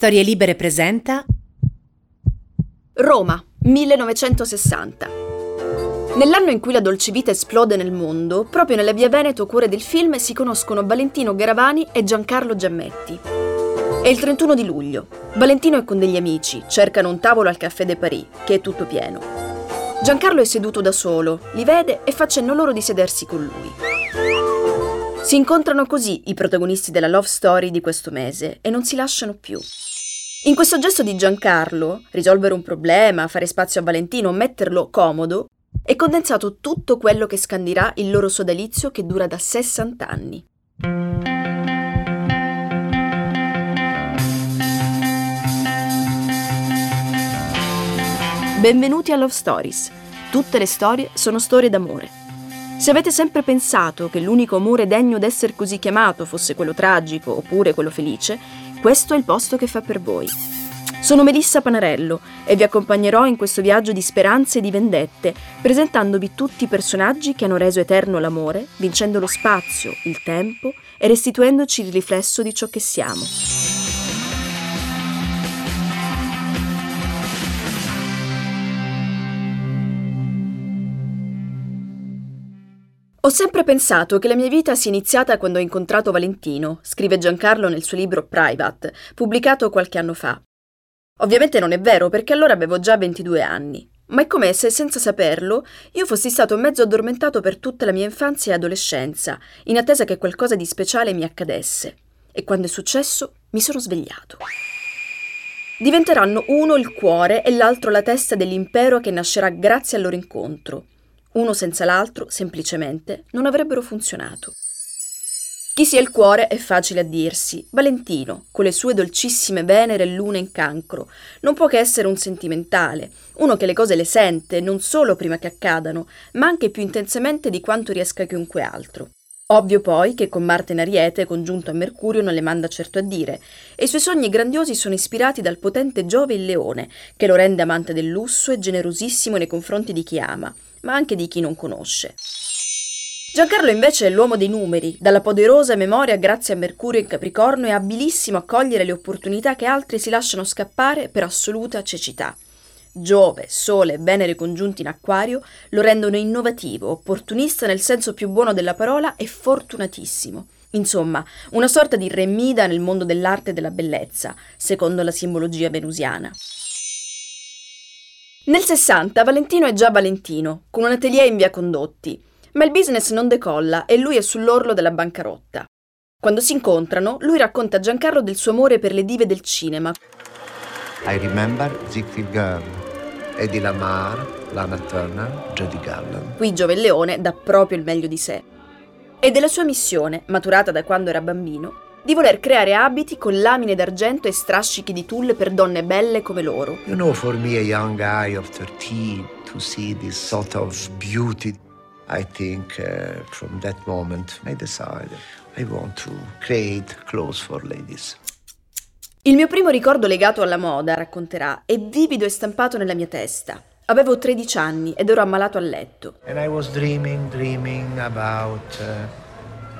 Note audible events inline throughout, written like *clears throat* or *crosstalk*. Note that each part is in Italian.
Storie Libere presenta Roma, 1960. Nell'anno in cui la dolcivita esplode nel mondo, proprio nella via Veneto, cuore del film, si conoscono Valentino Garavani e Giancarlo Giammetti. È il 31 di luglio. Valentino è con degli amici, cercano un tavolo al Café de Paris, che è tutto pieno. Giancarlo è seduto da solo, li vede e fa cenno loro di sedersi con lui. Si incontrano così i protagonisti della love story di questo mese e non si lasciano più. In questo gesto di Giancarlo, risolvere un problema, fare spazio a Valentino, metterlo comodo, è condensato tutto quello che scandirà il loro sodalizio che dura da 60 anni. Benvenuti a Love Stories. Tutte le storie sono storie d'amore. Se avete sempre pensato che l'unico amore degno d'essere così chiamato fosse quello tragico oppure quello felice, questo è il posto che fa per voi. Sono Melissa Panarello e vi accompagnerò in questo viaggio di speranze e di vendette, presentandovi tutti i personaggi che hanno reso eterno l'amore, vincendo lo spazio, il tempo e restituendoci il riflesso di ciò che siamo. Ho sempre pensato che la mia vita sia iniziata quando ho incontrato Valentino, scrive Giancarlo nel suo libro Private, pubblicato qualche anno fa. Ovviamente non è vero perché allora avevo già 22 anni, ma è come se senza saperlo io fossi stato mezzo addormentato per tutta la mia infanzia e adolescenza, in attesa che qualcosa di speciale mi accadesse. E quando è successo mi sono svegliato. Diventeranno uno il cuore e l'altro la testa dell'impero che nascerà grazie al loro incontro uno senza l'altro, semplicemente, non avrebbero funzionato. Chi sia il cuore è facile a dirsi. Valentino, con le sue dolcissime venere e lune in cancro, non può che essere un sentimentale, uno che le cose le sente non solo prima che accadano, ma anche più intensamente di quanto riesca chiunque altro. Ovvio poi che con Marte in Ariete, congiunto a Mercurio, non le manda certo a dire, e i suoi sogni grandiosi sono ispirati dal potente Giove il Leone, che lo rende amante del lusso e generosissimo nei confronti di chi ama, ma anche di chi non conosce. Giancarlo invece è l'uomo dei numeri, dalla poderosa memoria grazie a Mercurio in Capricorno è abilissimo a cogliere le opportunità che altri si lasciano scappare per assoluta cecità. Giove, Sole e Venere congiunti in Acquario lo rendono innovativo, opportunista nel senso più buono della parola e fortunatissimo. Insomma, una sorta di remida nel mondo dell'arte e della bellezza, secondo la simbologia venusiana. Nel 60 Valentino è già Valentino, con un atelier in via Condotti, ma il business non decolla e lui è sull'orlo della bancarotta. Quando si incontrano, lui racconta a Giancarlo del suo amore per le dive del cinema. I remember Ziegfeld Girl, Eddie Lamar, Lana Turner, Judy Garland. Qui Giove Leone dà proprio il meglio di sé. E della sua missione, maturata da quando era bambino, di voler creare abiti con lamine d'argento e strascichi di tulle per donne belle come loro. You know, for me, a young guy of 13, to see this sort of beauty, I think uh, from that moment I decided I want to create clothes for ladies. Il mio primo ricordo legato alla moda, racconterà, è vivido e stampato nella mia testa. Avevo 13 anni ed ero ammalato a letto. And I was dreaming, dreaming about uh,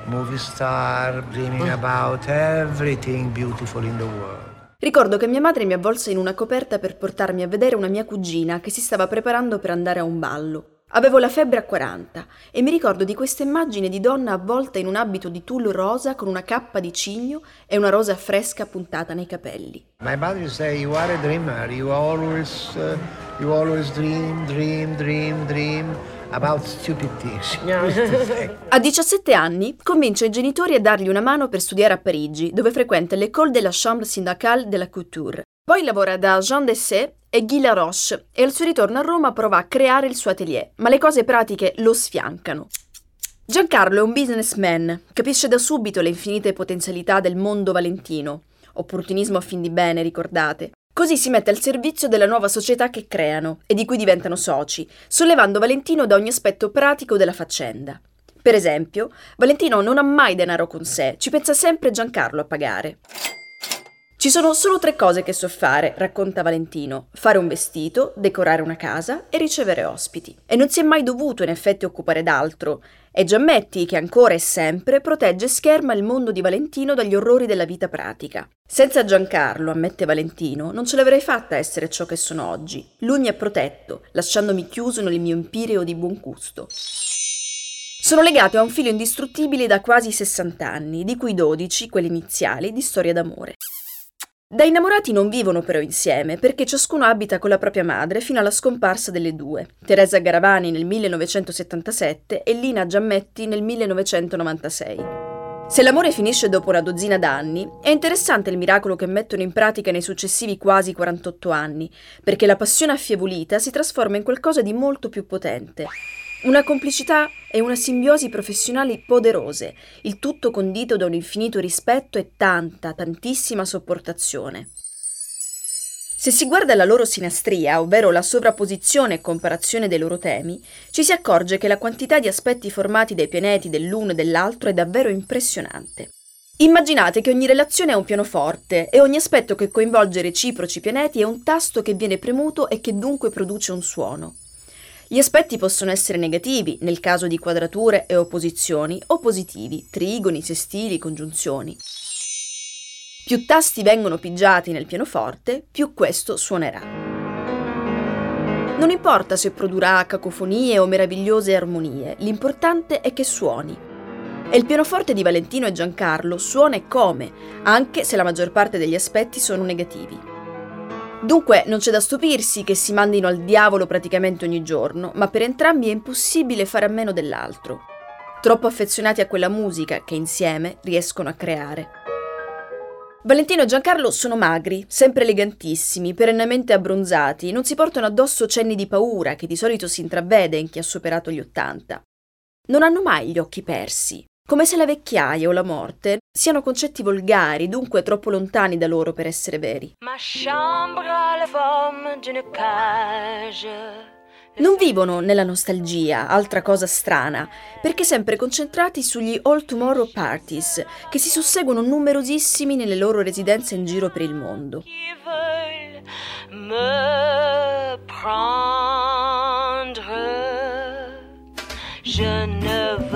movie star, dreaming about everything beautiful in the world. Ricordo che mia madre mi avvolse in una coperta per portarmi a vedere una mia cugina che si stava preparando per andare a un ballo. Avevo la febbre a 40 e mi ricordo di questa immagine di donna avvolta in un abito di tulle rosa con una cappa di cigno e una rosa fresca puntata nei capelli. My mother say you are a dreamer, you always, uh, you always dream, dream, dream, dream about stupid things. *laughs* a 17 anni convince i genitori a dargli una mano per studiare a Parigi, dove frequenta l'École de la Chambre syndicale de la couture. Poi lavora da Jean Dessay e Guy Laroche e al suo ritorno a Roma prova a creare il suo atelier, ma le cose pratiche lo sfiancano. Giancarlo è un businessman, capisce da subito le infinite potenzialità del mondo valentino. Opportunismo a fin di bene, ricordate. Così si mette al servizio della nuova società che creano e di cui diventano soci, sollevando Valentino da ogni aspetto pratico della faccenda. Per esempio, Valentino non ha mai denaro con sé, ci pensa sempre Giancarlo a pagare. Ci sono solo tre cose che so fare, racconta Valentino. Fare un vestito, decorare una casa e ricevere ospiti. E non si è mai dovuto in effetti occupare d'altro. È Giammetti che ancora e sempre protegge e scherma il mondo di Valentino dagli orrori della vita pratica. Senza Giancarlo, ammette Valentino, non ce l'avrei fatta essere ciò che sono oggi. Lui mi ha protetto, lasciandomi chiuso nel mio empireo di buon gusto. Sono legato a un filo indistruttibile da quasi 60 anni, di cui 12, quelli iniziali, di storia d'amore. Da innamorati non vivono però insieme, perché ciascuno abita con la propria madre fino alla scomparsa delle due, Teresa Garavani nel 1977 e Lina Giammetti nel 1996. Se l'amore finisce dopo una dozzina d'anni, è interessante il miracolo che mettono in pratica nei successivi quasi 48 anni, perché la passione affievolita si trasforma in qualcosa di molto più potente. Una complicità e una simbiosi professionali poderose, il tutto condito da un infinito rispetto e tanta, tantissima sopportazione. Se si guarda la loro sinastria, ovvero la sovrapposizione e comparazione dei loro temi, ci si accorge che la quantità di aspetti formati dai pianeti dell'uno e dell'altro è davvero impressionante. Immaginate che ogni relazione è un pianoforte e ogni aspetto che coinvolge reciproci pianeti è un tasto che viene premuto e che dunque produce un suono. Gli aspetti possono essere negativi, nel caso di quadrature e opposizioni, o positivi, trigoni, sestili, congiunzioni. Più tasti vengono pigiati nel pianoforte, più questo suonerà. Non importa se produrrà cacofonie o meravigliose armonie, l'importante è che suoni. E il pianoforte di Valentino e Giancarlo suona come, anche se la maggior parte degli aspetti sono negativi. Dunque non c'è da stupirsi che si mandino al diavolo praticamente ogni giorno, ma per entrambi è impossibile fare a meno dell'altro. Troppo affezionati a quella musica che insieme riescono a creare. Valentino e Giancarlo sono magri, sempre elegantissimi, perennemente abbronzati, non si portano addosso cenni di paura che di solito si intravede in chi ha superato gli Ottanta. Non hanno mai gli occhi persi, come se la vecchiaia o la morte siano concetti volgari, dunque troppo lontani da loro per essere veri. Non vivono nella nostalgia, altra cosa strana, perché sempre concentrati sugli All Tomorrow Parties, che si susseguono numerosissimi nelle loro residenze in giro per il mondo. Je ne.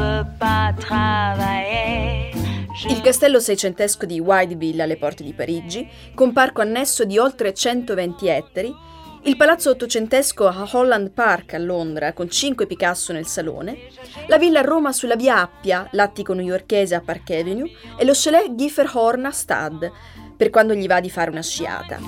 Il castello seicentesco di Whiteville alle porte di Parigi, con parco annesso di oltre 120 ettari, il palazzo ottocentesco a Holland Park a Londra con 5 Picasso nel salone, la villa a Roma sulla via Appia, l'attico newyorkese a Park Avenue e lo chalet Gifferhorn a Stad, per quando gli va di fare una sciata.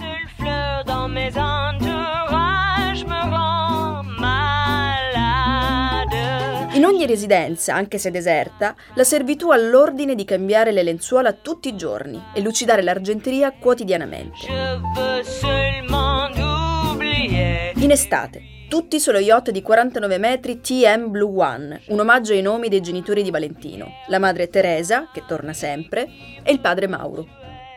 In ogni residenza, anche se deserta, la servitù ha l'ordine di cambiare le lenzuola tutti i giorni e lucidare l'argenteria quotidianamente. In estate, tutti sullo yacht di 49 metri TM Blue One, un omaggio ai nomi dei genitori di Valentino, la madre Teresa, che torna sempre, e il padre Mauro.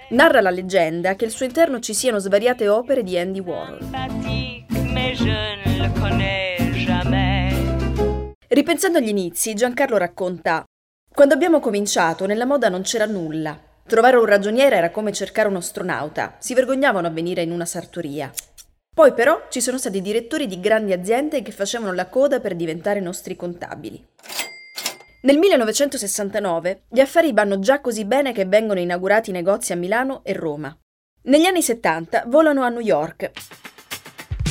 Narra la leggenda che al suo interno ci siano svariate opere di Andy Warhol. Ripensando agli inizi, Giancarlo racconta: Quando abbiamo cominciato, nella moda non c'era nulla. Trovare un ragioniere era come cercare un astronauta, si vergognavano a venire in una sartoria. Poi però ci sono stati direttori di grandi aziende che facevano la coda per diventare nostri contabili. Nel 1969 gli affari vanno già così bene che vengono inaugurati negozi a Milano e Roma. Negli anni 70 volano a New York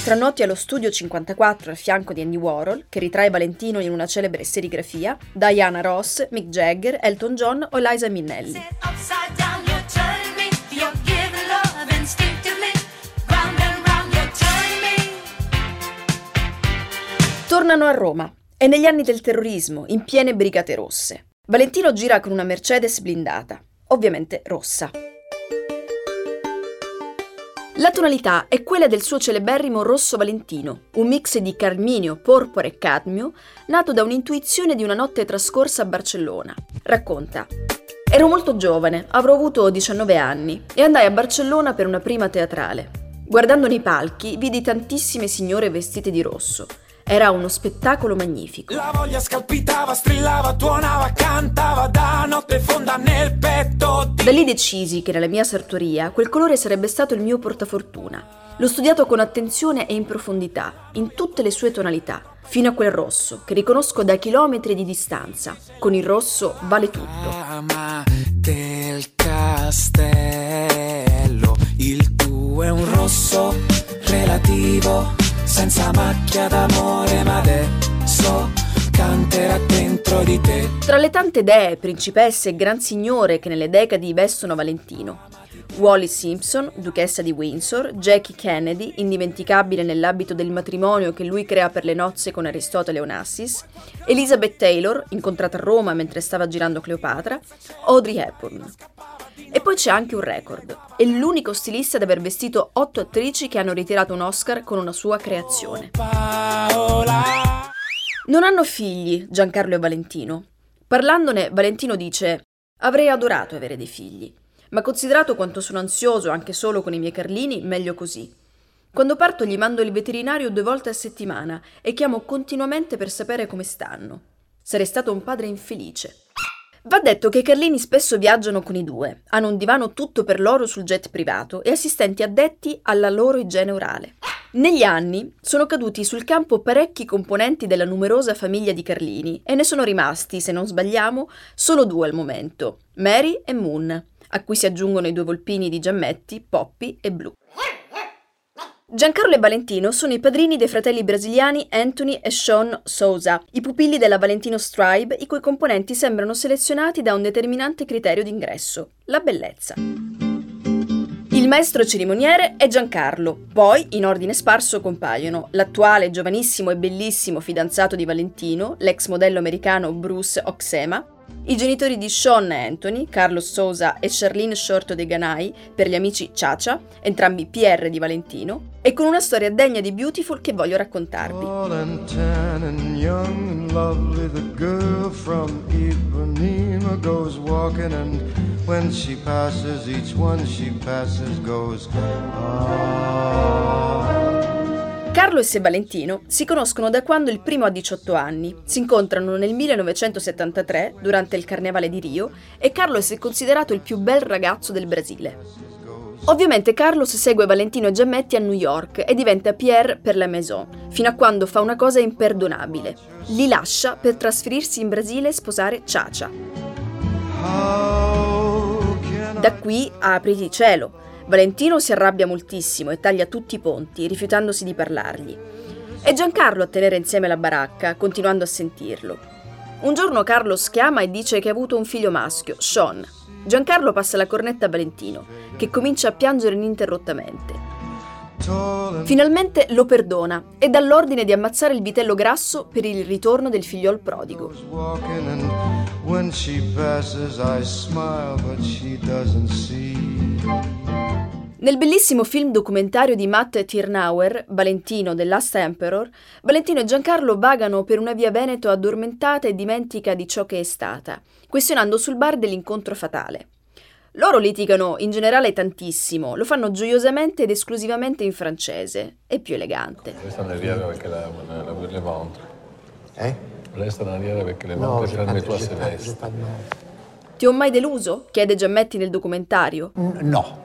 Stranotti allo studio 54 al fianco di Andy Warhol, che ritrae Valentino in una celebre serigrafia, Diana Ross, Mick Jagger, Elton John o Liza Minnelli. Tornano a Roma e negli anni del terrorismo, in piene brigate rosse. Valentino gira con una Mercedes blindata, ovviamente rossa. La tonalità è quella del suo celeberrimo rosso valentino, un mix di carminio, porpora e cadmio, nato da un'intuizione di una notte trascorsa a Barcellona. Racconta. Ero molto giovane, avrò avuto 19 anni, e andai a Barcellona per una prima teatrale. Guardando nei palchi, vidi tantissime signore vestite di rosso. Era uno spettacolo magnifico. La voglia scalpitava, strillava, tuonava, cantava da notte fonda nel petto. Da lì decisi che nella mia sartoria quel colore sarebbe stato il mio portafortuna. L'ho studiato con attenzione e in profondità, in tutte le sue tonalità, fino a quel rosso che riconosco da chilometri di distanza. Con il rosso vale tutto. Ama del castello, il tuo è un rosso relativo senza macchia d'amore, ma adesso canterà dentro di te. Tra le tante dee, principesse e gran signore che nelle decadi vestono Valentino, Wally Simpson, duchessa di Windsor, Jackie Kennedy, indimenticabile nell'abito del matrimonio che lui crea per le nozze con Aristotele Onassis, Elizabeth Taylor, incontrata a Roma mentre stava girando Cleopatra, Audrey Hepburn. E poi c'è anche un record. È l'unico stilista ad aver vestito otto attrici che hanno ritirato un Oscar con una sua creazione. Non hanno figli, Giancarlo e Valentino. Parlandone, Valentino dice: Avrei adorato avere dei figli, ma considerato quanto sono ansioso anche solo con i miei Carlini, meglio così. Quando parto gli mando il veterinario due volte a settimana e chiamo continuamente per sapere come stanno. Sarei stato un padre infelice. Va detto che i Carlini spesso viaggiano con i due, hanno un divano tutto per loro sul jet privato e assistenti addetti alla loro igiene orale. Negli anni sono caduti sul campo parecchi componenti della numerosa famiglia di Carlini e ne sono rimasti, se non sbagliamo, solo due al momento, Mary e Moon, a cui si aggiungono i due volpini di Giammetti, Poppy e Blue. Giancarlo e Valentino sono i padrini dei fratelli brasiliani Anthony e Sean Souza, i pupilli della Valentino Stribe, i cui componenti sembrano selezionati da un determinante criterio d'ingresso, la bellezza. Il maestro cerimoniere è Giancarlo, poi in ordine sparso compaiono l'attuale giovanissimo e bellissimo fidanzato di Valentino, l'ex modello americano Bruce Oxema, i genitori di Sean e Anthony, Carlos Sousa e Charlene Shorto de Ganai, per gli amici Ciacia, entrambi PR di Valentino, e con una storia degna di Beautiful che voglio raccontarvi. When Carlos e Valentino si conoscono da quando il primo ha 18 anni. Si incontrano nel 1973 durante il Carnevale di Rio e Carlos è considerato il più bel ragazzo del Brasile. Ovviamente Carlos segue Valentino Giammetti a New York e diventa Pierre per la Maison, fino a quando fa una cosa imperdonabile. Li lascia per trasferirsi in Brasile e sposare Ciacia. Da qui apriti cielo. Valentino si arrabbia moltissimo e taglia tutti i ponti, rifiutandosi di parlargli. È Giancarlo a tenere insieme la baracca, continuando a sentirlo. Un giorno Carlos chiama e dice che ha avuto un figlio maschio, Sean. Giancarlo passa la cornetta a Valentino, che comincia a piangere ininterrottamente. Finalmente lo perdona e dà l'ordine di ammazzare il vitello grasso per il ritorno del figliol prodigo. Nel bellissimo film documentario di Matt Tirnauer, Valentino The Last Emperor, Valentino e Giancarlo vagano per una via Veneto addormentata e dimentica di ciò che è stata, questionando sul bar dell'incontro fatale. Loro litigano in generale tantissimo, lo fanno gioiosamente ed esclusivamente in francese, è più elegante. Questa non arriva perché la, la, la, le ventre. Eh? Resta non arriva perché le ventre no, le tue vesti. Ti ho mai deluso? chiede Giammetti nel documentario. No,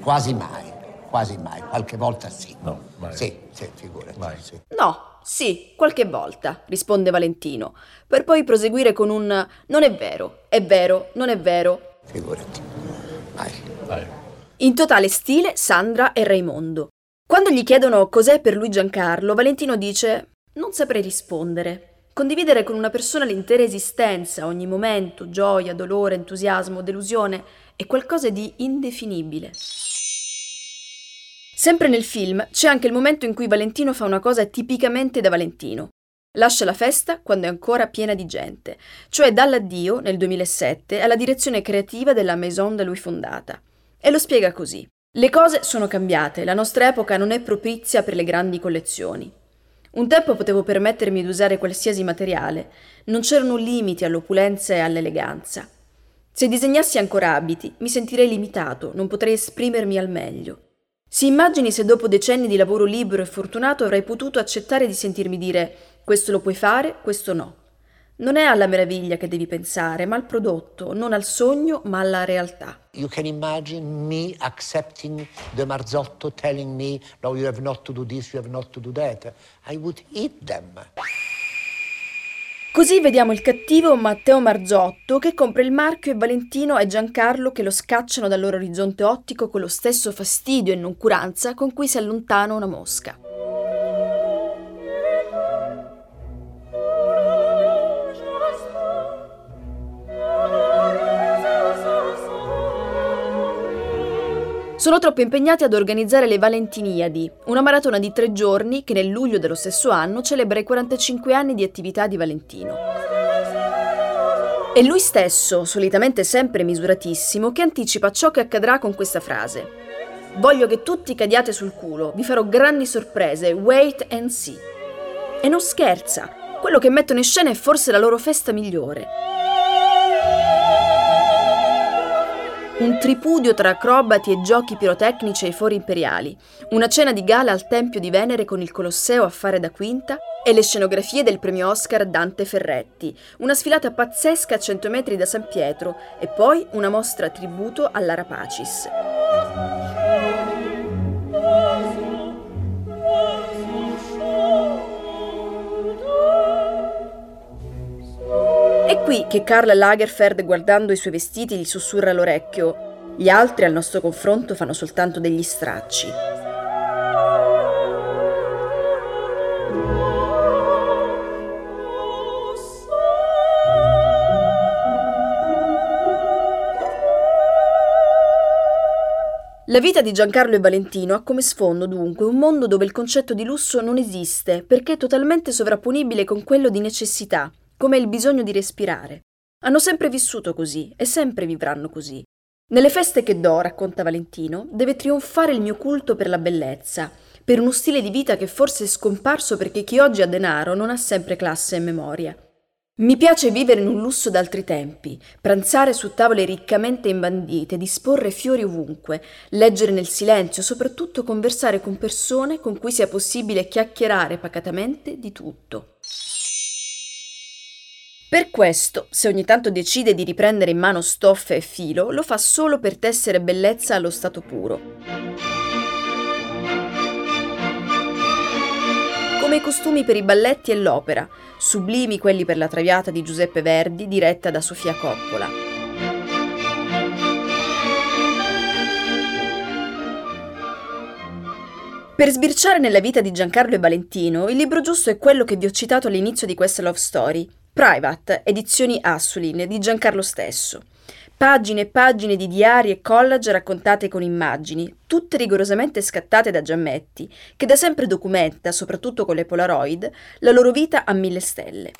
Quasi mai, quasi mai. Qualche volta sì. No, mai. Sì, sì, figurati. Mai. Sì. No, sì, qualche volta, risponde Valentino, per poi proseguire con un non è vero, è vero, non è vero. Figurati. Mai. Mai. In totale stile Sandra e Raimondo. Quando gli chiedono cos'è per lui Giancarlo, Valentino dice non saprei rispondere. Condividere con una persona l'intera esistenza, ogni momento, gioia, dolore, entusiasmo, delusione, è qualcosa di indefinibile. Sempre nel film c'è anche il momento in cui Valentino fa una cosa tipicamente da Valentino. Lascia la festa quando è ancora piena di gente, cioè dall'addio, nel 2007, alla direzione creativa della Maison da lui fondata. E lo spiega così. Le cose sono cambiate, la nostra epoca non è propizia per le grandi collezioni. Un tempo potevo permettermi di usare qualsiasi materiale, non c'erano limiti all'opulenza e all'eleganza. Se disegnassi ancora abiti, mi sentirei limitato, non potrei esprimermi al meglio. Si immagini se dopo decenni di lavoro libero e fortunato avrei potuto accettare di sentirmi dire questo lo puoi fare, questo no. Non è alla meraviglia che devi pensare, ma al prodotto, non al sogno, ma alla realtà. You can imagine me accepting the Marzotto telling me, no, you have not to do this, you have not to do that. I would eat them. Così vediamo il cattivo Matteo Marzotto che compra il marchio e Valentino e Giancarlo che lo scacciano dal loro orizzonte ottico con lo stesso fastidio e noncuranza con cui si allontana una mosca. Sono troppo impegnati ad organizzare le Valentiniadi, una maratona di tre giorni che nel luglio dello stesso anno celebra i 45 anni di attività di Valentino. È lui stesso, solitamente sempre misuratissimo, che anticipa ciò che accadrà con questa frase. Voglio che tutti cadiate sul culo, vi farò grandi sorprese, wait and see. E non scherza, quello che mettono in scena è forse la loro festa migliore. Un tripudio tra acrobati e giochi pirotecnici ai fori imperiali, una cena di gala al Tempio di Venere con il Colosseo a fare da quinta e le scenografie del premio Oscar Dante Ferretti, una sfilata pazzesca a 100 metri da San Pietro e poi una mostra tributo all'Ara Pacis. Qui che Karl Lagerfeld, guardando i suoi vestiti, gli sussurra all'orecchio: Gli altri al nostro confronto fanno soltanto degli stracci. La vita di Giancarlo e Valentino ha come sfondo dunque un mondo dove il concetto di lusso non esiste perché è totalmente sovrapponibile con quello di necessità, come il bisogno di respirare. Hanno sempre vissuto così e sempre vivranno così. Nelle feste che do, racconta Valentino, deve trionfare il mio culto per la bellezza, per uno stile di vita che forse è scomparso perché chi oggi ha denaro non ha sempre classe e memoria. Mi piace vivere in un lusso d'altri tempi, pranzare su tavole riccamente imbandite, disporre fiori ovunque, leggere nel silenzio, soprattutto conversare con persone con cui sia possibile chiacchierare pacatamente di tutto. Per questo, se ogni tanto decide di riprendere in mano stoffa e filo, lo fa solo per tessere bellezza allo stato puro. Come i costumi per i balletti e l'opera, sublimi quelli per la Traviata di Giuseppe Verdi, diretta da Sofia Coppola. Per sbirciare nella vita di Giancarlo e Valentino, il libro giusto è quello che vi ho citato all'inizio di questa love story, Private, edizioni Assulin, di Giancarlo stesso. Pagine e pagine di diari e collage raccontate con immagini, tutte rigorosamente scattate da Giammetti, che da sempre documenta, soprattutto con le Polaroid, la loro vita a mille stelle.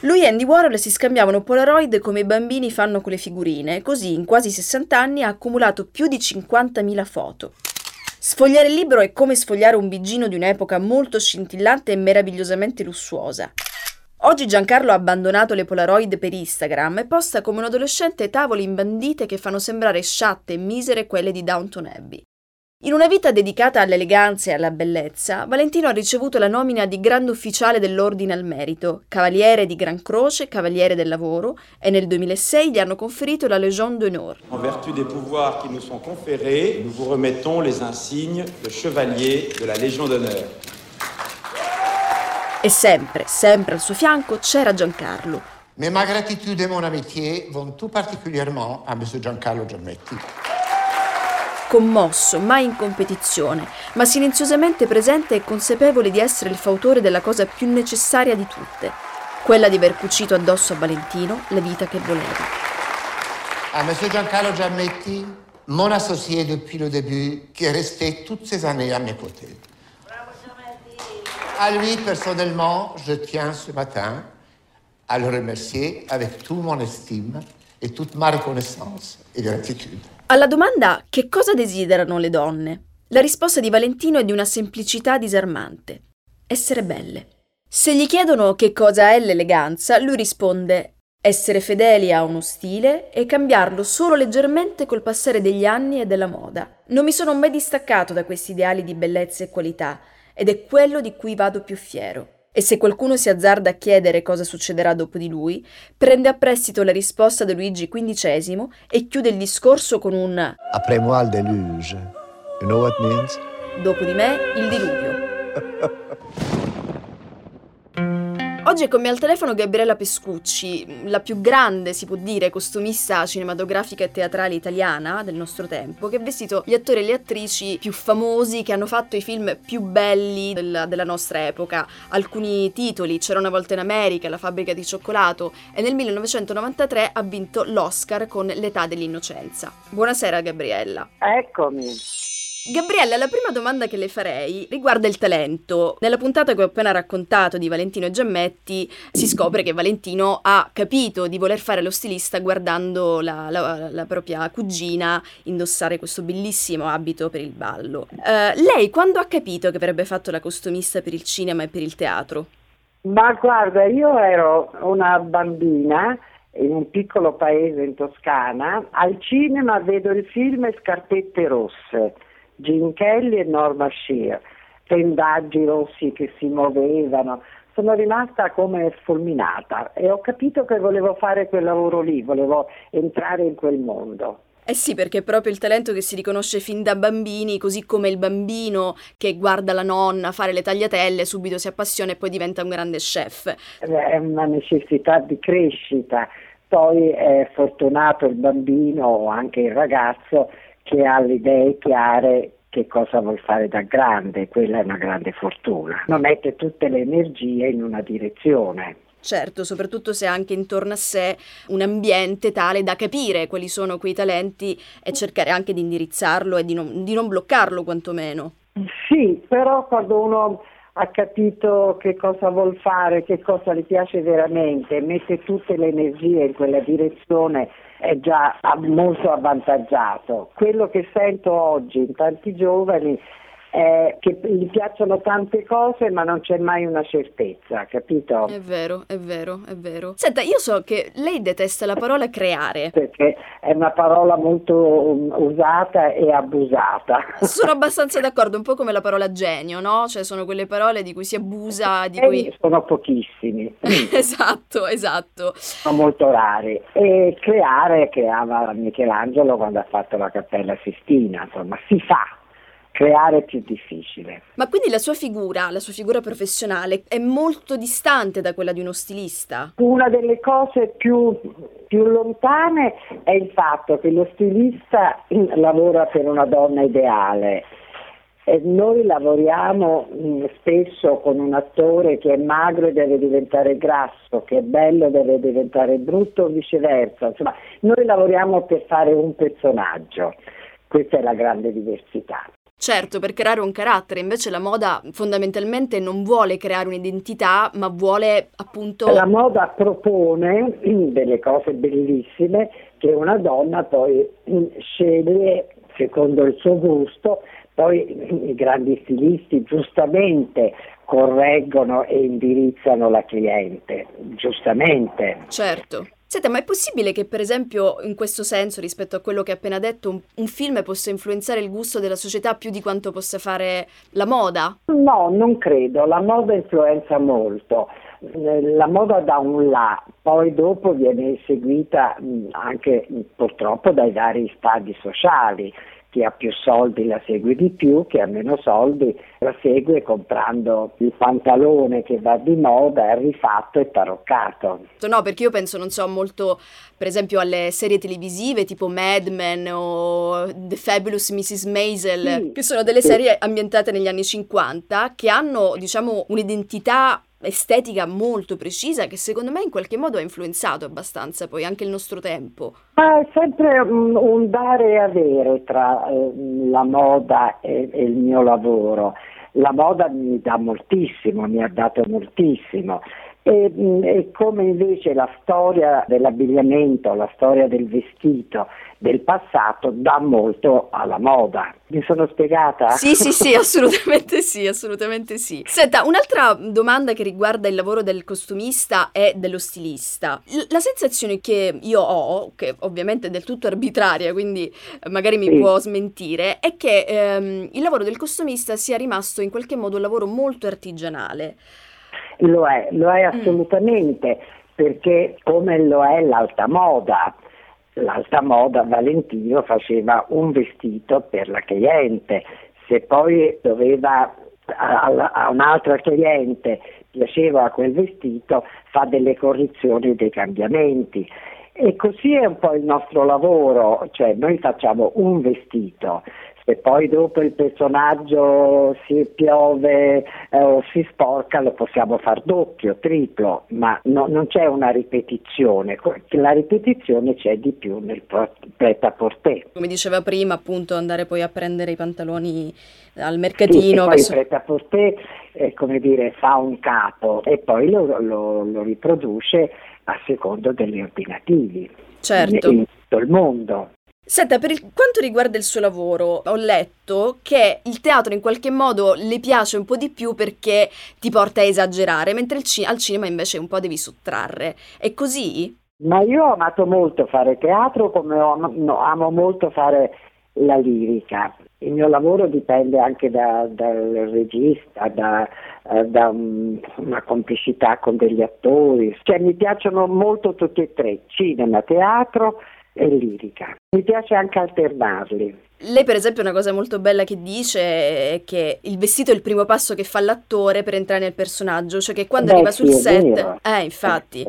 Lui e Andy Warhol si scambiavano Polaroid come i bambini fanno con le figurine, così in quasi 60 anni ha accumulato più di 50.000 foto. Sfogliare il libro è come sfogliare un bigino di un'epoca molto scintillante e meravigliosamente lussuosa. Oggi Giancarlo ha abbandonato le Polaroid per Instagram e posta come un adolescente tavole imbandite che fanno sembrare sciatte e misere quelle di Downton Abbey. In una vita dedicata all'eleganza e alla bellezza, Valentino ha ricevuto la nomina di Grande Ufficiale dell'Ordine al Merito, Cavaliere di Gran Croce, Cavaliere del Lavoro e nel 2006 gli hanno conferito la Légion d'honneur. En vertu des pouvoirs qui nous sont conférés, nous vous remettons les insignes de Chevalier de la Légion d'honneur. E sempre, sempre al suo fianco c'era Giancarlo. Mais ma gratitude et mon amitié vont tout particulièrement à M. Giancarlo Giammetti. Commosso, mai in competizione, ma silenziosamente presente e consapevole di essere il fautore della cosa più necessaria di tutte, quella di aver cucito addosso a Valentino la vita che voleva. À M. Giancarlo Giammetti, mon associé depuis le début, qui est resté toutes ces années à mes côtés. À lui, personnellement, je tiens ce matin à le remercier avec toute mon estime et toute ma reconnaissance et gratitude. Alla domanda che cosa desiderano le donne, la risposta di Valentino è di una semplicità disarmante. Essere belle. Se gli chiedono che cosa è l'eleganza, lui risponde essere fedeli a uno stile e cambiarlo solo leggermente col passare degli anni e della moda. Non mi sono mai distaccato da questi ideali di bellezza e qualità ed è quello di cui vado più fiero. E se qualcuno si azzarda a chiedere cosa succederà dopo di lui, prende a prestito la risposta di Luigi XV e chiude il discorso con un Après moi le déluge. You know what means? Dopo di me il diluvio. *laughs* Oggi è con me al telefono Gabriella Pescucci, la più grande, si può dire, costumista cinematografica e teatrale italiana del nostro tempo, che ha vestito gli attori e le attrici più famosi che hanno fatto i film più belli della, della nostra epoca. Alcuni titoli, C'era una volta in America, La fabbrica di cioccolato, e nel 1993 ha vinto l'Oscar con L'età dell'innocenza. Buonasera Gabriella. Eccomi. Gabriella, la prima domanda che le farei riguarda il talento. Nella puntata che ho appena raccontato di Valentino Giammetti si scopre che Valentino ha capito di voler fare lo stilista guardando la, la, la propria cugina indossare questo bellissimo abito per il ballo. Uh, lei quando ha capito che avrebbe fatto la costumista per il cinema e per il teatro? Ma guarda, io ero una bambina in un piccolo paese in Toscana, al cinema vedo il film Scarpette rosse Gene Kelly e Norma Shear, pendaggi rossi che si muovevano. Sono rimasta come fulminata e ho capito che volevo fare quel lavoro lì, volevo entrare in quel mondo. Eh sì, perché è proprio il talento che si riconosce fin da bambini, così come il bambino che guarda la nonna fare le tagliatelle, subito si appassiona e poi diventa un grande chef. È una necessità di crescita. Poi è fortunato il bambino o anche il ragazzo che ha le idee chiare che cosa vuol fare da grande, quella è una grande fortuna. Non mette tutte le energie in una direzione. Certo, soprattutto se ha anche intorno a sé un ambiente tale da capire quali sono quei talenti e cercare anche di indirizzarlo e di non, di non bloccarlo quantomeno. Sì, però quando uno ha capito che cosa vuol fare, che cosa gli piace veramente, mette tutte le energie in quella direzione, è già molto avvantaggiato. Quello che sento oggi in tanti giovani eh, che gli piacciono tante cose ma non c'è mai una certezza, capito? È vero, è vero, è vero. Senta, io so che lei detesta la parola creare. Perché è una parola molto um, usata e abusata. *laughs* Sono abbastanza d'accordo, un po' come la parola genio, no? Cioè sono quelle parole di cui si abusa, di cui... Sono pochissimi. *laughs* esatto, esatto. Sono molto rari. E creare creava Michelangelo quando ha fatto la Cappella Sistina, insomma, si fa creare più difficile. Ma quindi la sua figura, la sua figura professionale è molto distante da quella di uno stilista? Una delle cose più, più lontane è il fatto che lo stilista lavora per una donna ideale. E noi lavoriamo mm, spesso con un attore che è magro e deve diventare grasso, che è bello e deve diventare brutto o viceversa. Insomma, noi lavoriamo per fare un personaggio. Questa è la grande diversità. Certo, per creare un carattere, invece la moda fondamentalmente non vuole creare un'identità, ma vuole appunto... La moda propone *clears throat* delle cose bellissime che una donna poi sceglie secondo il suo gusto, poi i grandi stilisti giustamente correggono e indirizzano la cliente, giustamente. Certo. Senta, ma è possibile che, per esempio, in questo senso, rispetto a quello che ha appena detto, un, un, film possa influenzare il gusto della società più di quanto possa fare la moda? No, non credo. La moda influenza molto. La moda da un là, poi dopo viene seguita anche purtroppo dai vari stadi sociali chi ha più soldi la segue di più, chi ha meno soldi la segue comprando il pantalone che va di moda, rifatto e taroccato. No, perché io penso, non so, molto per esempio alle serie televisive tipo Mad Men o The Fabulous Mrs. Maisel, sì, che sono delle sì. serie ambientate negli anni 50 che hanno, diciamo, un'identità estetica molto precisa che secondo me in qualche modo ha influenzato abbastanza poi anche il nostro tempo. Ma è sempre un, un dare e avere tra eh, la moda e, il mio lavoro. La moda mi dà moltissimo, mi ha dato moltissimo. E, e, come invece la storia dell'abbigliamento, la storia del vestito del passato dà molto alla moda. Mi sono spiegata? Sì, sì, sì, *laughs* assolutamente sì, assolutamente sì. Senta, un'altra domanda che riguarda il lavoro del costumista e dello stilista. L- la sensazione che io ho, che ovviamente è del tutto arbitraria, quindi magari mi sì. può smentire, è che ehm, il lavoro del costumista sia rimasto in qualche modo un lavoro molto artigianale. Lo è, lo è mm. assolutamente, perché come lo è l'alta moda, l'alta moda Valentino faceva un vestito per la cliente, se poi doveva a, a un'altra cliente piaceva quel vestito, fa delle correzioni e dei cambiamenti. E così è un po' il nostro lavoro, cioè noi facciamo un vestito, se poi dopo il personaggio si piove eh, o si sporca lo possiamo far doppio, triplo, ma no, non c'è una ripetizione, la ripetizione c'è di più nel pret à porter. Come diceva prima, appunto andare poi a prendere i pantaloni al mercatino. Sì, poi il pret à porter eh, come dire, fa un capo e poi lo, lo, lo riproduce a secondo degli ordinativi. Certo. In, in tutto il mondo. Senta, per il, quanto riguarda il suo lavoro, ho letto che il teatro in qualche modo le piace un po' di più perché ti porta a esagerare, mentre ci, al cinema invece un po' devi sottrarre. È così? Ma io ho amato molto fare teatro come ho, no, amo molto fare la lirica. Il mio lavoro dipende anche da, dal regista, da, uh, da un, una complicità con degli attori. Cioè mi piacciono molto tutti e tre, cinema, teatro e lirica. Mi piace anche alternarli. Lei per esempio una cosa molto bella che dice è che il vestito è il primo passo che fa l'attore per entrare nel personaggio, cioè che quando Beh, arriva sul sì, set... Eh, infatti.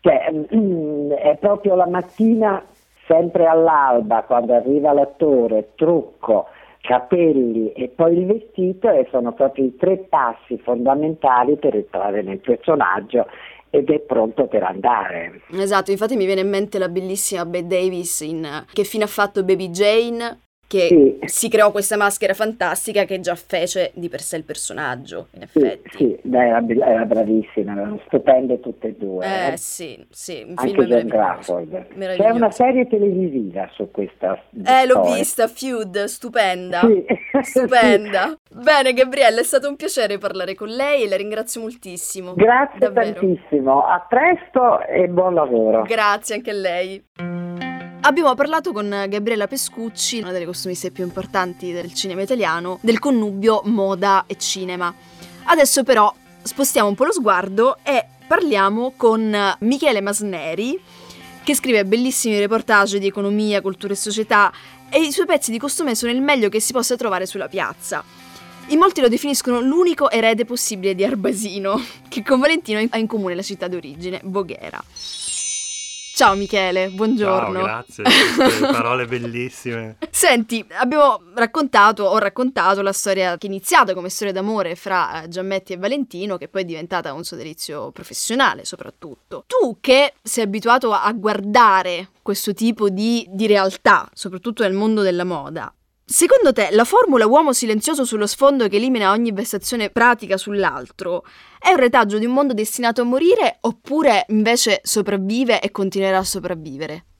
Cioè, mm, è proprio la mattina, sempre all'alba, quando arriva l'attore, trucco, capelli e poi il vestito e sono proprio i tre passi fondamentali per entrare nel personaggio ed è pronto per andare. Esatto, infatti mi viene in mente la bellissima Bette Davis in Che fine ha fatto Baby Jane che sì. si creò questa maschera fantastica che già fece di per sé il personaggio, in effetti. Sì, sì. Beh, era, era, bravissima, erano stupende tutte e due. Eh, eh. sì, sì, un Anche film John Crawford. C'è una serie televisiva su questa Eh, l'ho vista, Feud, stupenda. Sì. Stupenda. *laughs* Bene, Gabriella, è stato un piacere parlare con lei e la ringrazio moltissimo. Grazie Davvero. tantissimo, a presto e buon lavoro. Grazie anche a lei. Abbiamo parlato con Gabriella Pescucci, una delle costumiste più importanti del cinema italiano, del connubio moda e cinema. Adesso però spostiamo un po' lo sguardo e parliamo con Michele Masneri, che scrive bellissimi reportage di economia, cultura e società e i suoi pezzi di costume sono il meglio che si possa trovare sulla piazza. In molti lo definiscono l'unico erede possibile di Arbasino, *laughs* che con Valentino ha in comune la città d'origine, Voghera. Ciao Michele, buongiorno. Ciao, grazie, *laughs* parole bellissime. Senti, abbiamo raccontato, ho raccontato la storia che è iniziata come storia d'amore fra eh, Giammetti e Valentino, che poi è diventata un sodalizio professionale soprattutto. Tu che sei abituato a guardare questo tipo di, di realtà, soprattutto nel mondo della moda, Secondo te la formula uomo silenzioso sullo sfondo che elimina ogni vessazione pratica sull'altro è un retaggio di un mondo destinato a morire oppure invece sopravvive e continuerà a sopravvivere?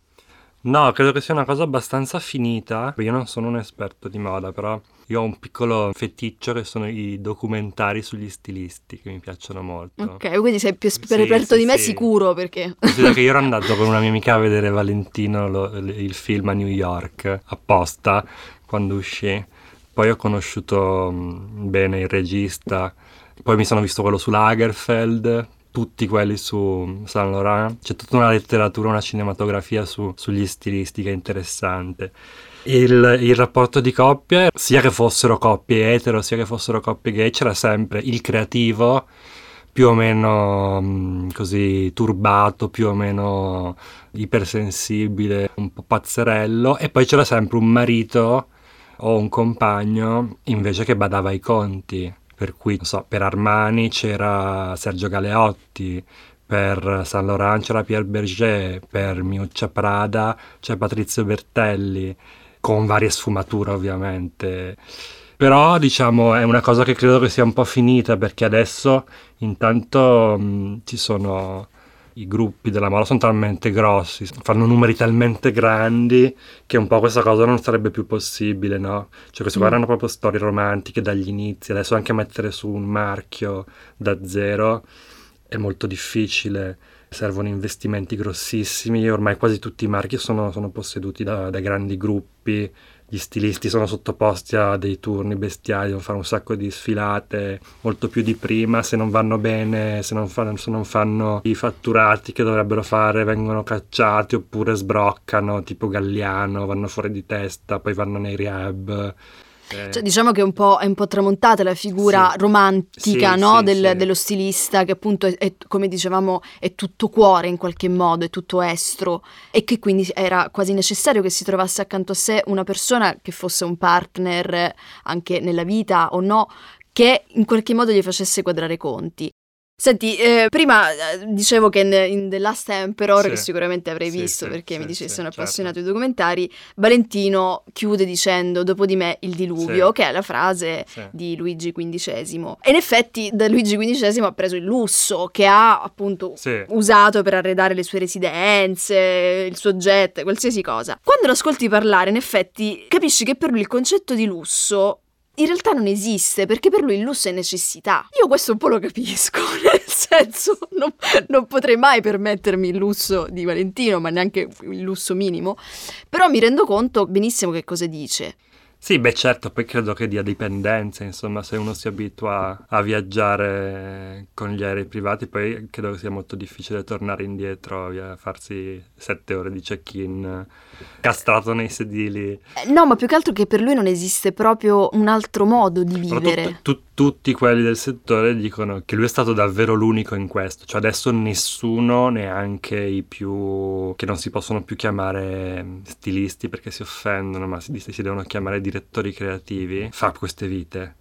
No, credo che sia una cosa abbastanza finita. Io non sono un esperto di moda, però io ho un piccolo feticcio che sono i documentari sugli stilisti che mi piacciono molto. Ok, quindi sei più esperto sì, di me sì. sicuro perché... Considera che io ero *laughs* andato con una mia amica a vedere Valentino lo, il film a New York apposta quando uscì. Poi ho conosciuto mm, bene il regista, poi mi sono visto quello su Lagerfeld, tutti quelli su Saint Laurent. C'è tutta una letteratura, una cinematografia su, sugli stilisti che è interessante. Il, il, rapporto di coppia, sia che fossero coppie etero, sia che fossero coppie gay, c'era sempre il creativo più o meno mh, così turbato, più o meno ipersensibile, un po' pazzerello, e poi c'era sempre un marito o un compagno invece che badava ai conti. Per cui, so, per Armani c'era Sergio Galeotti, per Saint Laurent c'era Pierre Berger, per Miuccia Prada c'è Patrizio Bertelli, con varie sfumature ovviamente. Però diciamo è una cosa che credo che sia un po' finita perché adesso intanto mh, ci sono i gruppi della moda sono talmente grossi, fanno numeri talmente grandi che un po' questa cosa non sarebbe più possibile, no? Cioè queste qua Mm. erano proprio storie romantiche dagli inizi, adesso anche mettere su un marchio da zero è molto difficile, servono investimenti grossissimi e ormai quasi tutti i marchi sono, sono posseduti da, da grandi gruppi, gli stilisti sono sottoposti a dei turni bestiali, devono fare un sacco di sfilate, molto più di prima, se non vanno bene, se non fanno, se non fanno i fatturati che dovrebbero fare, vengono cacciati oppure sbroccano, tipo Galliano, vanno fuori di testa, poi vanno nei rehab. Eh, Cioè, diciamo che è un po', è un po' tramontata la figura Sì. romantica, Sì, no? sì, del- dello stilista, che appunto è, è, come dicevamo, è tutto cuore in qualche modo, è tutto estro, e che quindi era quasi necessario che si trovasse accanto a sé una persona che fosse un partner eh, anche nella vita o no, che in qualche modo gli facesse quadrare i conti. Senti, eh, prima eh, dicevo che in, in The Last Emperor, Sì. che sicuramente avrei Sì, visto sì, perché mi dice sì, sono certo. appassionato di documentari, Valentino chiude dicendo dopo di me il diluvio, che è la frase di Luigi XV. E in effetti da Luigi XV ha preso il lusso che ha appunto usato per arredare le sue residenze, il suo jet, qualsiasi cosa. Quando lo ascolti parlare, in effetti capisci che per lui il concetto di lusso in realtà non esiste, perché per lui il lusso è necessità. Io questo un po' lo capisco, *laughs* nel senso non, non potrei mai permettermi il lusso di Valentino, ma neanche il lusso minimo, però mi rendo conto benissimo che cosa dice. Sì, beh certo, poi credo che dia dipendenza, insomma, se uno si abitua a viaggiare con gli aerei privati, poi credo che sia molto difficile tornare indietro a farsi sette ore di check-in castrato nei sedili. Eh, No, ma più che altro che per lui non esiste proprio un altro modo di vivere. tut- tut- tutti quelli del settore dicono che lui è stato davvero l'unico in questo, cioè adesso nessuno, neanche i più che non si possono più chiamare stilisti perché si offendono, ma si, si devono chiamare direttori creativi, fa queste vite.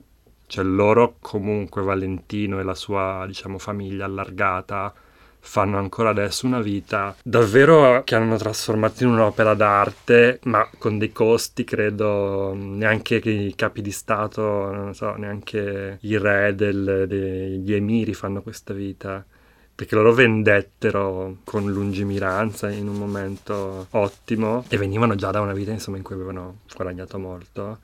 Cioè loro comunque Valentino e la sua, diciamo, famiglia allargata fanno ancora adesso una vita davvero che hanno trasformato in un'opera d'arte, ma con dei costi, credo, neanche che i capi di Stato, non so, neanche i re del- degli emiri fanno questa vita. Perché loro vendettero con lungimiranza in un momento ottimo e venivano già da una vita insomma in cui avevano guadagnato molto.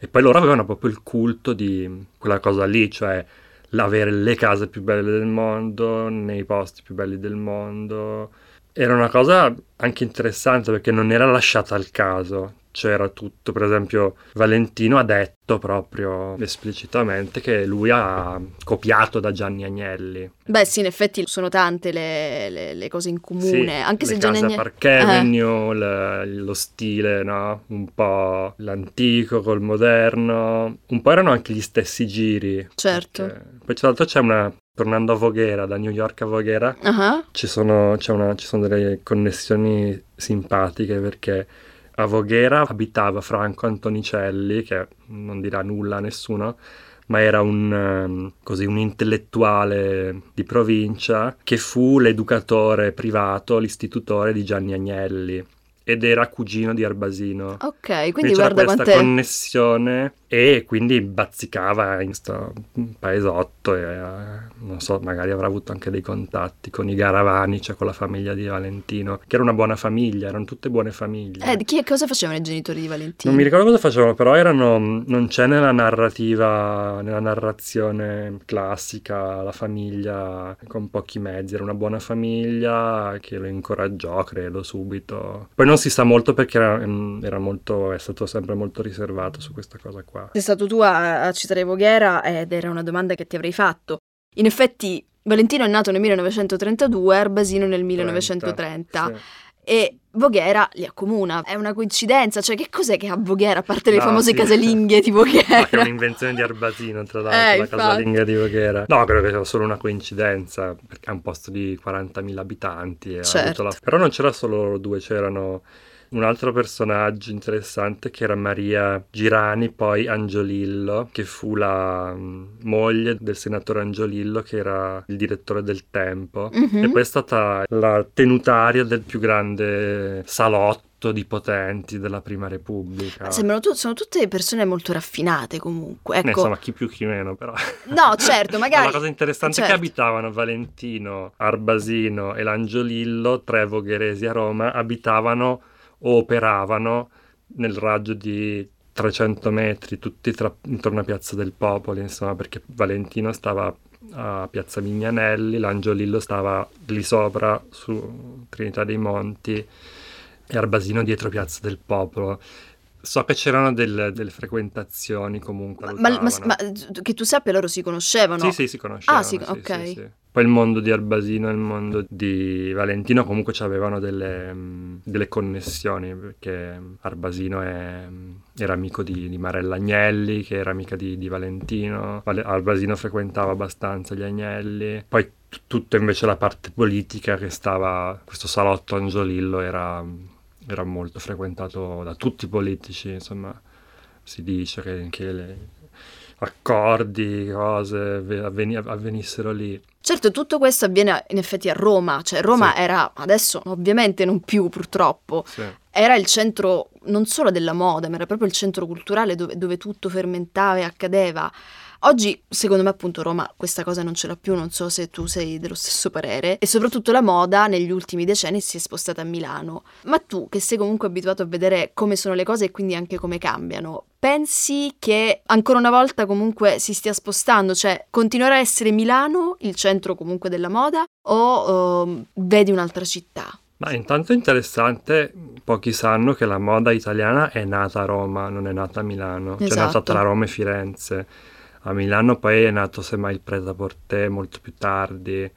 E poi loro avevano proprio il culto di quella cosa lì, cioè l'avere le case più belle del mondo, nei posti più belli del mondo. Era una cosa anche interessante perché non era lasciata al caso, c'era tutto. Per esempio, Valentino ha detto proprio esplicitamente che lui ha copiato da Gianni Agnelli. Beh, sì, in effetti sono tante le, le- le cose in comune, Sì, anche se le già case a ne- Park Eh. Lo stile, no? Un po' l'antico col moderno, un po' erano anche gli stessi giri. Certo. perché- Poi tra l'altro c'è una, tornando a Voghera, da New York a Voghera, Ah, ci sono, c'è una- ci sono delle connessioni simpatiche perché a Voghera abitava Franco Antonicelli, che non dirà nulla a nessuno, ma era un, ehm, così, un intellettuale di provincia che fu l'educatore privato, l'istitutore di Gianni Agnelli ed era cugino di Arbasino. ok, Quindi quindi c'era guarda questa quant'è. connessione e quindi bazzicava in sto paesotto e eh, non so, magari avrà avuto anche dei contatti con i Garavani, cioè con la famiglia di Valentino, che era una buona famiglia, erano tutte buone famiglie. Eh, chi, cosa facevano i genitori di Valentino? Non mi ricordo cosa facevano, però erano, non c'è nella narrativa, nella narrazione classica la famiglia con pochi mezzi, era una buona famiglia che lo incoraggiò, credo, subito. Poi non si sa molto perché era, mm, era molto, è stato sempre molto riservato su questa cosa qua. Sei stato tu a, a citare Voghera ed era una domanda che ti avrei fatto. In effetti, Valentino è nato nel 1932, Arbasino nel 1930 Sì. e Voghera li accomuna. È una coincidenza, cioè che cos'è che ha Voghera a parte le No, famose sì. casalinghe di No, che è Voghera? un'invenzione di Arbasino, tra Eh, l'altro, la infatti. casalinga di Voghera. No, credo che sia solo una coincidenza, perché è un posto di 40.000 abitanti. e ha Certo. avuto la- Però non c'era solo loro due, c'erano un altro personaggio interessante che era Maria Girani, poi Angiolillo, che fu la mm, moglie del senatore Angiolillo, che era il direttore del Tempo. Mhm. E poi è stata la tenutaria del più grande salotto luttodipotenti della Prima Repubblica. Sembrano tu- sono tutte persone molto raffinate comunque. Ecco. insomma, chi più chi meno, però. No, certo, *laughs* magari. La cosa interessante è certo. che abitavano Valentino, Arbasino e Langiolillo, tre vogheresi a Roma, abitavano operavano nel raggio di 300 metri, tutti tra- intorno a Piazza del Popolo, insomma, perché Valentino stava a Piazza Mignanelli, Langiolillo stava lì sopra su Trinità dei Monti e Arbasino dietro Piazza del Popolo. So che c'erano del- delle frequentazioni comunque. Ma, ma- lutavano. ma- che tu sappia, loro si conoscevano. Sì, sì, si conoscevano. Ah, sì, sì, ok. sì, sì. Poi il mondo di Arbasino e il mondo di Valentino comunque avevano delle, mh, delle connessioni, perché Arbasino è- era amico di, di Marella Agnelli, che era amica di, di Valentino, Vale- Arbasino frequentava abbastanza gli Agnelli, poi t- tutto invece la parte politica che stava, questo salotto Angiolillo era, era molto frequentato da tutti i politici, insomma, si dice che, che accordi, cose avve- avveni- avvenissero lì. Certo, tutto questo avviene in effetti a Roma, cioè Roma Sì. era, adesso ovviamente non più purtroppo, Sì. era il centro non solo della moda, ma era proprio il centro culturale dove, dove tutto fermentava e accadeva. Oggi, secondo me, appunto, Roma questa cosa non ce l'ha più, non so se tu sei dello stesso parere, e soprattutto la moda negli ultimi decenni si è spostata a Milano. Ma tu, che sei comunque abituato a vedere come sono le cose e quindi anche come cambiano, pensi che ancora una volta comunque si stia spostando? Cioè, continuerà a essere Milano il centro comunque della moda o ehm, vedi un'altra città? Ma intanto è interessante, pochi sanno che la moda italiana è nata a Roma, non è nata a Milano, cioè è nata Esatto. tra Roma e Firenze. A Milano poi è nato semmai il pret-à-porter molto più tardi,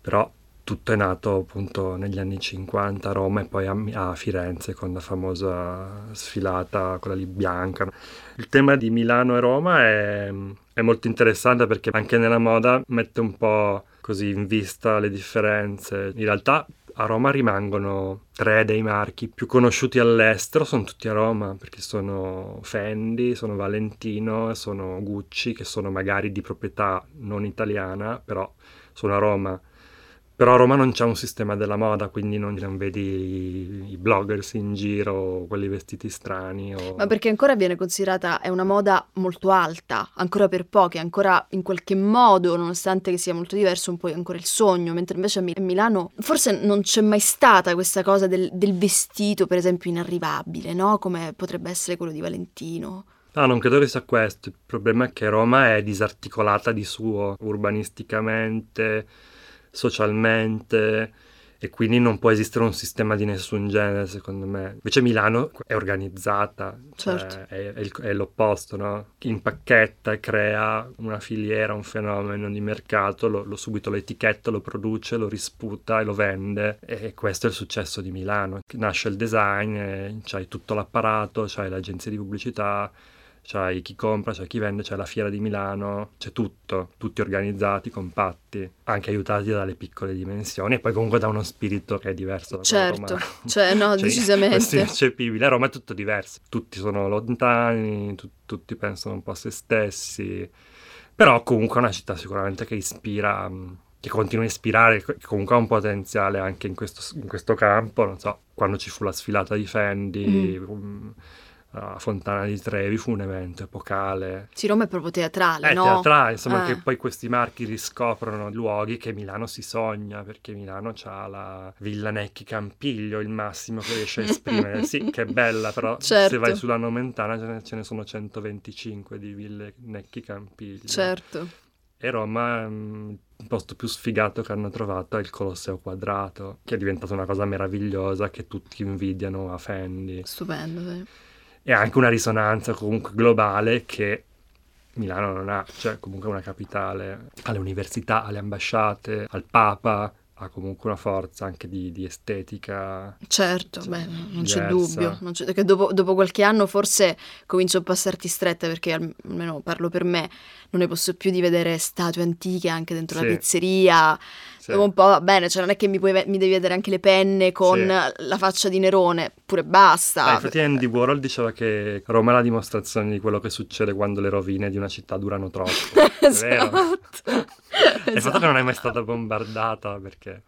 però tutto è nato appunto negli anni 50 a Roma e poi a, a Firenze con la famosa sfilata, quella lì bianca. Il tema di Milano e Roma è, è molto interessante perché anche nella moda mette un po' così in vista le differenze. In realtà a Roma rimangono tre dei marchi più conosciuti all'estero, sono tutti a Roma perché sono Fendi, sono Valentino sono Gucci che sono magari di proprietà non italiana, però sono a Roma. Però a Roma non c'è un sistema della moda, quindi non, non vedi i, bloggers in giro, quelli vestiti strani. O... Ma perché ancora viene considerata, è una moda molto alta, ancora per pochi, ancora in qualche modo, nonostante che sia molto diverso, un po' è ancora il sogno, mentre invece a Milano forse non c'è mai stata questa cosa del, del vestito, per esempio, inarrivabile, no? Come potrebbe essere quello di Valentino. No, non credo che sia questo. Il problema è che Roma è disarticolata di suo, urbanisticamente, socialmente, e quindi non può esistere un sistema di nessun genere, secondo me. Invece Milano è organizzata, cioè Certo. è, è il- è l'opposto, no? Impacchetta e crea una filiera, un fenomeno di mercato, lo, lo subito lo etichetta, lo produce, lo risputa e lo vende. E questo è il successo di Milano. Nasce il design, e c'hai tutto l'apparato, c'hai l'agenzia di pubblicità, c'hai chi compra, c'è chi vende, c'è la fiera di Milano, c'è tutto, tutti organizzati, compatti, anche aiutati dalle piccole dimensioni e poi comunque da uno spirito che è diverso da Certo, *laughs* cioè no, *laughs* Cioè, decisamente. È ineccepibile. A Roma è tutto diverso, tutti sono lontani, tu- tutti pensano un po' a se stessi, però comunque è una città sicuramente che ispira, mh, che continua a ispirare, che comunque ha un potenziale anche in questo, in questo campo, non so, quando ci fu la sfilata di Fendi, mh, a Fontana di Trevi fu un evento epocale. Sì, Roma è proprio teatrale, È no? teatrale, insomma, Eh. che poi questi marchi riscoprono luoghi che Milano si sogna, perché Milano ha la Villa Necchi Campiglio, il massimo che riesce a esprimere. sì, che è bella, però *laughs* se Certo. vai sulla Nomentana ce ne, ce ne sono 125 di Ville Necchi Campiglio. Certo. E Roma, mm, il posto più sfigato che hanno trovato è il Colosseo Quadrato, che è diventata una cosa meravigliosa che tutti invidiano a Fendi Stupendo, sì. E anche una risonanza comunque globale che Milano non ha, cioè comunque una capitale, alle università, alle ambasciate, al Papa, ha comunque una forza anche di, di estetica. Certo, Sì, beh, non c'è dubbio. Non c'è- che dopo, dopo qualche anno forse comincio a passarti stretta perché al- almeno parlo per me, non ne posso più di vedere statue antiche anche dentro la Sì. pizzeria. Sì. Un po', va bene, cioè non è che mi, puoi mi devi vedere anche le penne con Sì. la faccia di Nerone, pure basta. Ah, infatti Andy Warhol diceva che Roma è la dimostrazione di quello che succede quando le rovine di una città durano troppo. *laughs* È vero. esatto. *laughs* È il fatto che non è mai stata bombardata perché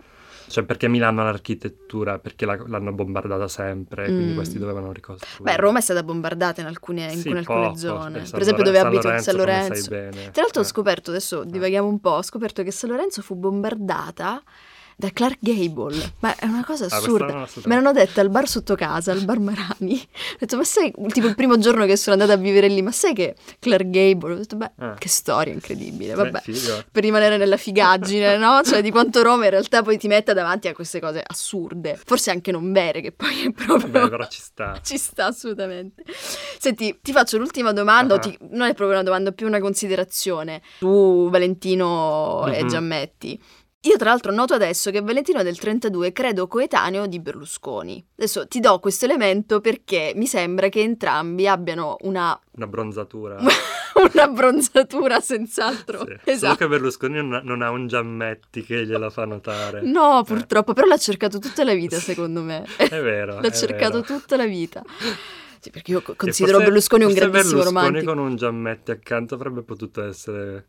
Cioè, perché Milano ha l'architettura? Perché la- l'hanno bombardata sempre, quindi Mm. questi dovevano ricostruire. Beh, Roma è stata bombardata in alcune, in Sì, alcune poco, zone. San Per esempio, dove abito Lorenzo, San Lorenzo. Tra l'altro ho Eh. scoperto, adesso divaghiamo un po', ho scoperto che San Lorenzo fu bombardata da Clark Gable. Ma è una cosa Ah, assurda. sapevo. Me l'hanno detta al bar sotto casa, al bar Marani. Ho detto, ma sai, tipo il primo giorno che sono andata a vivere lì, ma sai che Clark Gable? Ho detto, beh, Ah. che storia incredibile. Beh, Vabbè. figo. Per rimanere nella figaggine, no? Cioè, di quanto Roma in realtà poi ti metta davanti a queste cose assurde. Forse anche non vere, che poi è proprio. Vabbè, però ci sta. *laughs* Ci sta assolutamente. Senti, ti faccio l'ultima domanda, Ah. ti- non è proprio una domanda, più una considerazione. Tu, Valentino e Mhm. Giammetti. Io tra l'altro noto adesso che Valentino è del 32 credo coetaneo di Berlusconi. Adesso ti do questo elemento perché mi sembra che entrambi abbiano una, Una bronzatura. *laughs* una bronzatura senz'altro. *laughs* Sì. Solo Esatto. che Berlusconi non ha, un Giammetti che gliela fa notare. No, purtroppo, però l'ha cercato tutta la vita secondo me. *laughs* È vero. L'ha è cercato vero. tutta la vita. Sì, perché io co- considero forse- Berlusconi un grandissimo Berlusconi romantico. con un Giammetti accanto avrebbe potuto essere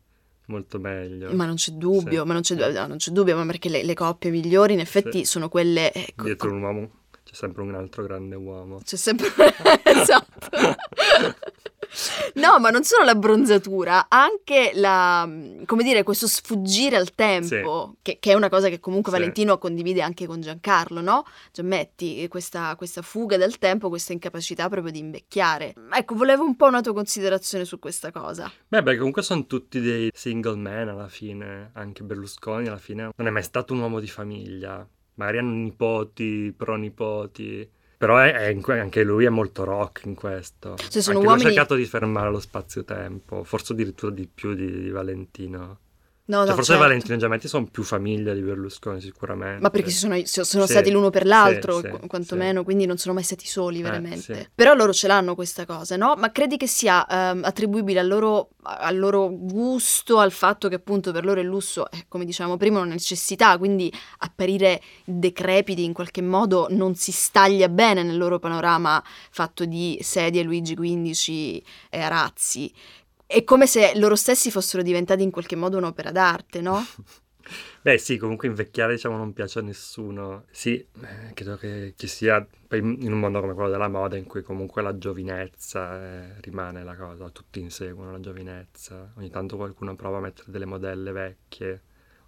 molto meglio. Ma non c'è dubbio, Sì. ma non c'è, no, non c'è dubbio, ma perché le, le coppie migliori in effetti Sì. sono quelle... ecco, Dietro un uomo c'è sempre un altro grande uomo. C'è sempre... *laughs* esatto. No, ma non solo la bronzatura, anche la, come dire, questo sfuggire al tempo, che, che è una cosa che comunque Sì. Valentino condivide anche con Giancarlo, no? Giammetti, questa, questa fuga dal tempo, questa incapacità proprio di invecchiare. Ecco, volevo un po' una tua considerazione su questa cosa. Beh, beh, comunque sono tutti dei single man alla fine. Anche Berlusconi alla fine non è mai stato un uomo di famiglia. Magari hanno nipoti, pronipoti. Però è- è anche lui è molto rock in questo. Cioè, sono anche uomini- ha cercato di fermare lo spazio-tempo, forse addirittura di più di, di Valentino. No, Cioè, no, forse certo. Valentino e Giametti sono più famiglia di Berlusconi sicuramente. Ma perché sono, sono Sì, stati l'uno per l'altro, sì, sì, qu- quantomeno, quindi non sono mai stati soli Eh, veramente. sì. Però loro ce l'hanno questa cosa, no? Ma credi che sia ehm, attribuibile al loro, al loro gusto, al fatto che appunto per loro il lusso è, come dicevamo prima, una necessità, quindi apparire decrepiti in qualche modo non si staglia bene nel loro panorama fatto di sedie Luigi XV e arazzi. È come se loro stessi fossero diventati in qualche modo un'opera d'arte, no? *laughs* Beh sì, comunque invecchiare diciamo non piace a nessuno. Sì, eh, credo che ci sia in un mondo come quello della moda in cui comunque la giovinezza eh, rimane la cosa, tutti inseguono la giovinezza. Ogni tanto qualcuno prova a mettere delle modelle vecchie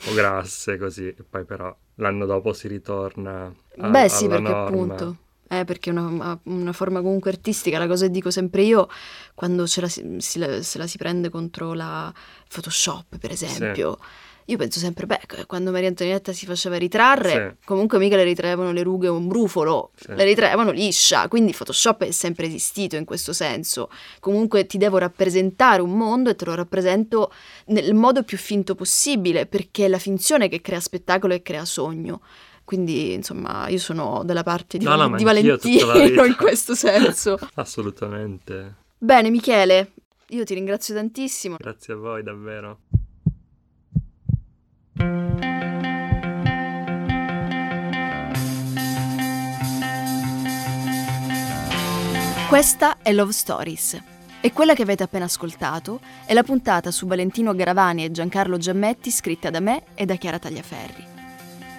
o grasse così e poi però l'anno dopo si ritorna a, Beh sì, perché norma. appunto, eh, perché è una, una forma comunque artistica, la cosa che dico sempre io, quando ce la si, si se la si prende contro la Photoshop, per esempio, io penso sempre, beh, quando Maria Antonietta si faceva ritrarre, Sì. comunque mica le ritraevano le rughe o un brufolo, Sì. le ritraevano liscia, quindi Photoshop è sempre esistito in questo senso. Comunque ti devo rappresentare un mondo e te lo rappresento nel modo più finto possibile, perché è la finzione che crea spettacolo e crea sogno. Quindi, insomma, io sono dalla parte di, No, no, di Valentino *laughs* in questo senso. *laughs* Assolutamente. Bene, Michele, io ti ringrazio tantissimo. Grazie a voi davvero. Questa è Love Stories. E quella che avete appena ascoltato è la puntata su Valentino Garavani e Giancarlo Giammetti scritta da me e da Chiara Tagliaferri.